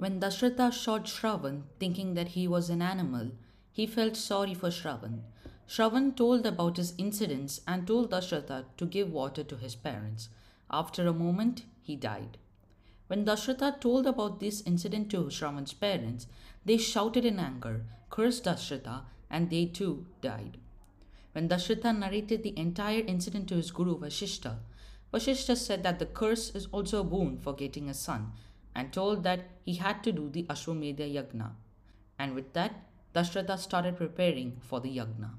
When Dashratha shot Shravan, thinking that he was an animal, he felt sorry for Shravan. Shravan told about his incidents and told Dashratha to give water to his parents. After a moment, he died. When Dashratha told about this incident to Shravan's parents, they shouted in anger, cursed Dashratha, and they too died. When Dashratha narrated the entire incident to his guru Vashishta, Vashishta said that the curse is also a boon for getting a son and told that he had to do the Ashwamedha Yagna. And with that, Dashratha started preparing for the Yagna.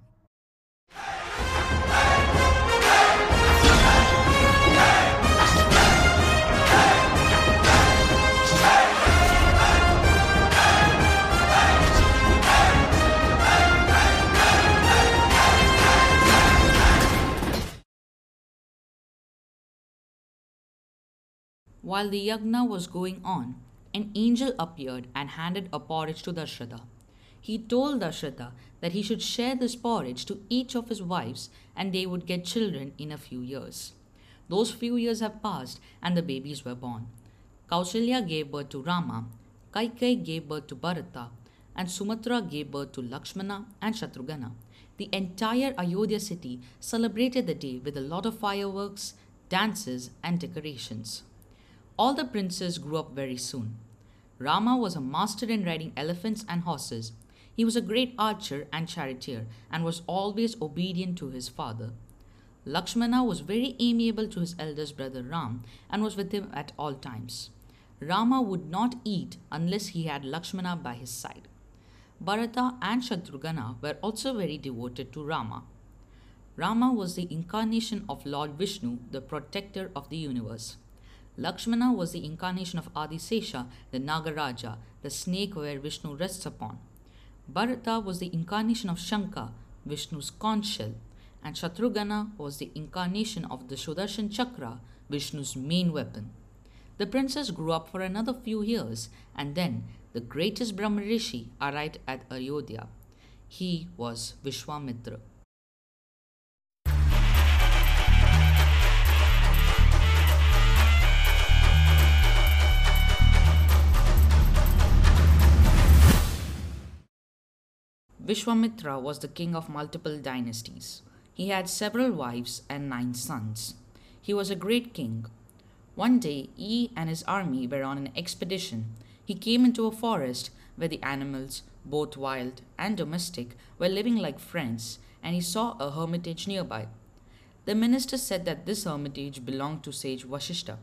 While the yagna was going on, an angel appeared and handed a porridge to Dashratha. He told Dashratha that he should share this porridge to each of his wives and they would get children in a few years. Those few years have passed and the babies were born. Kausalya gave birth to Rama, Kaikai gave birth to Bharata, and Sumitra gave birth to Lakshmana and Shatrughna. The entire Ayodhya city celebrated the day with a lot of fireworks, dances, and decorations. All the princes grew up very soon. Rama was a master in riding elephants and horses. He was a great archer and charioteer and was always obedient to his father. Lakshmana was very amiable to his eldest brother Ram and was with him at all times. Rama would not eat unless he had Lakshmana by his side. Bharata and Shatrughna were also very devoted to Rama. Rama was the incarnation of Lord Vishnu, the protector of the universe. Lakshmana was the incarnation of Adisesha, the Nagaraja, the snake where Vishnu rests upon. Bharata was the incarnation of Shanka, Vishnu's conch shell, and Shatrughna was the incarnation of the Sudarshan Chakra, Vishnu's main weapon. The princess grew up for another few years, and then the greatest Brahma Rishi arrived at Ayodhya. He was Vishwamitra. Vishwamitra was the king of multiple dynasties. He had several wives and nine sons. He was a great king. One day, he and his army were on an expedition. He came into a forest where the animals, both wild and domestic, were living like friends, and he saw a hermitage nearby. The minister said that this hermitage belonged to sage Vashishta.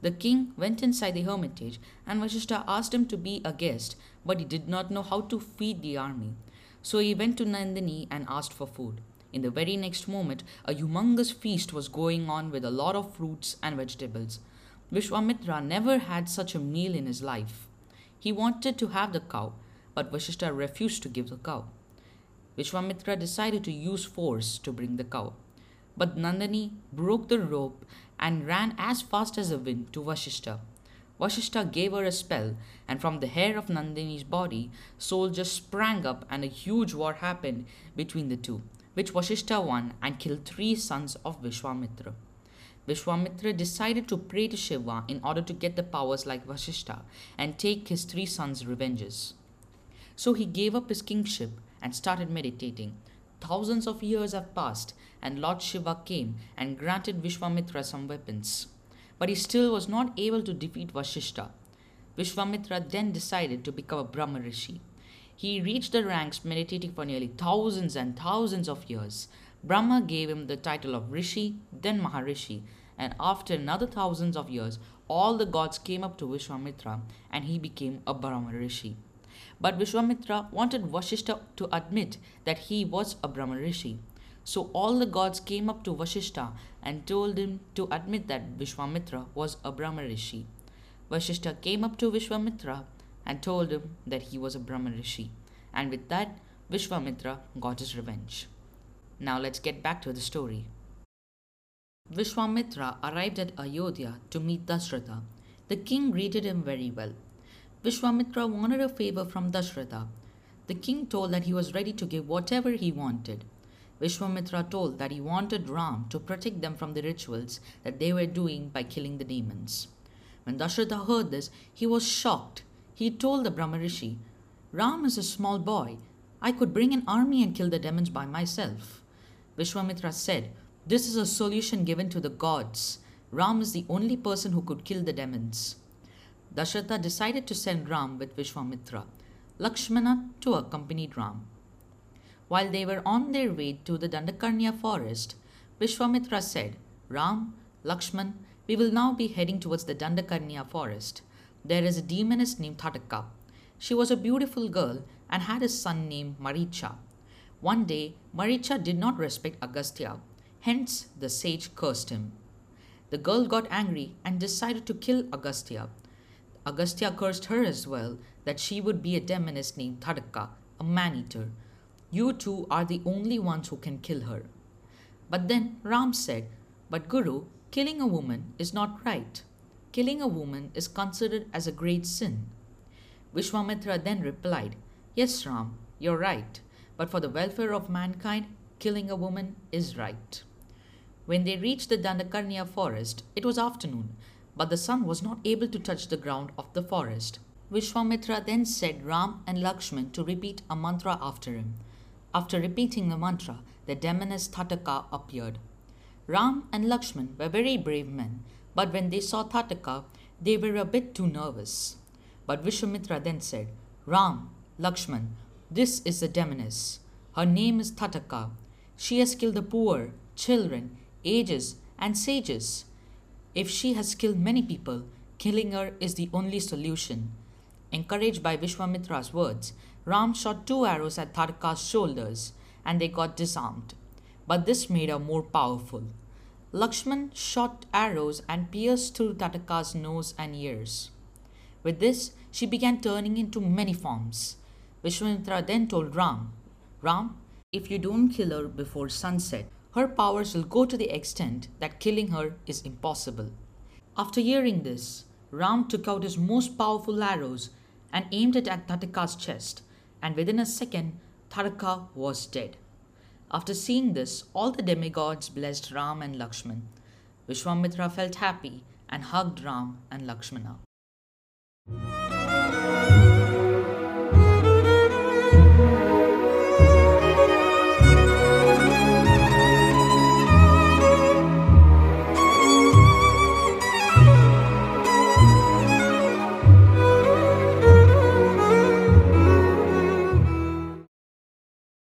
The king went inside the hermitage, and Vashishta asked him to be a guest, but he did not know how to feed the army. So he went to Nandini and asked for food. In the very next moment, a humongous feast was going on with a lot of fruits and vegetables. Vishwamitra never had such a meal in his life. He wanted to have the cow, but Vashishta refused to give the cow. Vishwamitra decided to use force to bring the cow. But Nandini broke the rope and ran as fast as the wind to Vashishta. Vashishta gave her a spell, and from the hair of Nandini's body, soldiers sprang up, and a huge war happened between the two, which Vashishta won and killed three sons of Vishwamitra. Vishwamitra decided to pray to Shiva in order to get the powers like Vashishta and take his three sons' revenges. So he gave up his kingship and started meditating. Thousands of years have passed, and Lord Shiva came and granted Vishwamitra some weapons but he still was not able to defeat Vashishta. Vishwamitra then decided to become a Brahma Rishi. He reached the ranks meditating for nearly thousands and thousands of years. Brahma gave him the title of Rishi, then Maharishi, and after another thousands of years, all the gods came up to Vishwamitra and he became a Brahma Rishi. But Vishwamitra wanted Vashishta to admit that he was a Brahma Rishi. So all the gods came up to Vashishta and told him to admit that Vishwamitra was a Brahma Rishi. Vashishta came up to Vishwamitra and told him that he was a Brahma Rishi. And with that, Vishwamitra got his revenge. Now let's get back to the story. Vishwamitra arrived at Ayodhya to meet Dashratha. The king greeted him very well. Vishwamitra wanted a favor from Dashratha. The king told that he was ready to give whatever he wanted. Vishwamitra told that he wanted Ram to protect them from the rituals that they were doing by killing the demons. When Dashratha heard this, he was shocked. He told the Brahmarishi, Ram is a small boy. I could bring an army and kill the demons by myself. Vishwamitra said, This is a solution given to the gods. Ram is the only person who could kill the demons. Dasharatha decided to send Ram with Vishwamitra. Lakshmana too accompanied Ram. While they were on their way to the Dandakarnya forest, Vishwamitra said, Ram, Lakshman, we will now be heading towards the Dandakarnya forest. There is a demoness named Tataka. She was a beautiful girl and had a son named Maricha. One day, Maricha did not respect Agastya, hence, the sage cursed him. The girl got angry and decided to kill Agastya. Agastya cursed her as well that she would be a demoness named Tadaka, a man eater. You two are the only ones who can kill her. But then Ram said, But Guru, killing a woman is not right. Killing a woman is considered as a great sin. Vishwamitra then replied, Yes, Ram, you're right, but for the welfare of mankind, killing a woman is right. When they reached the Dandakarnya forest, it was afternoon, but the sun was not able to touch the ground of the forest. Vishwamitra then said Ram and Lakshman to repeat a mantra after him. After repeating the mantra, the demoness Tataka appeared. Ram and Lakshman were very brave men, but when they saw Tataka, they were a bit too nervous. But Vishwamitra then said, Ram, Lakshman, this is the demoness. Her name is Tataka. She has killed the poor, children, ages, and sages. If she has killed many people, killing her is the only solution. Encouraged by Vishwamitra's words, Ram shot two arrows at Tataka's shoulders and they got disarmed. But this made her more powerful. Lakshman shot arrows and pierced through Tataka's nose and ears. With this, she began turning into many forms. Vishwamitra then told Ram, Ram, if you don't kill her before sunset, her powers will go to the extent that killing her is impossible. After hearing this, Ram took out his most powerful arrows and aimed it at Tataka's chest, and within a second, Tataka was dead. After seeing this, all the demigods blessed Ram and Lakshman. Vishwamitra felt happy and hugged Ram and Lakshmana.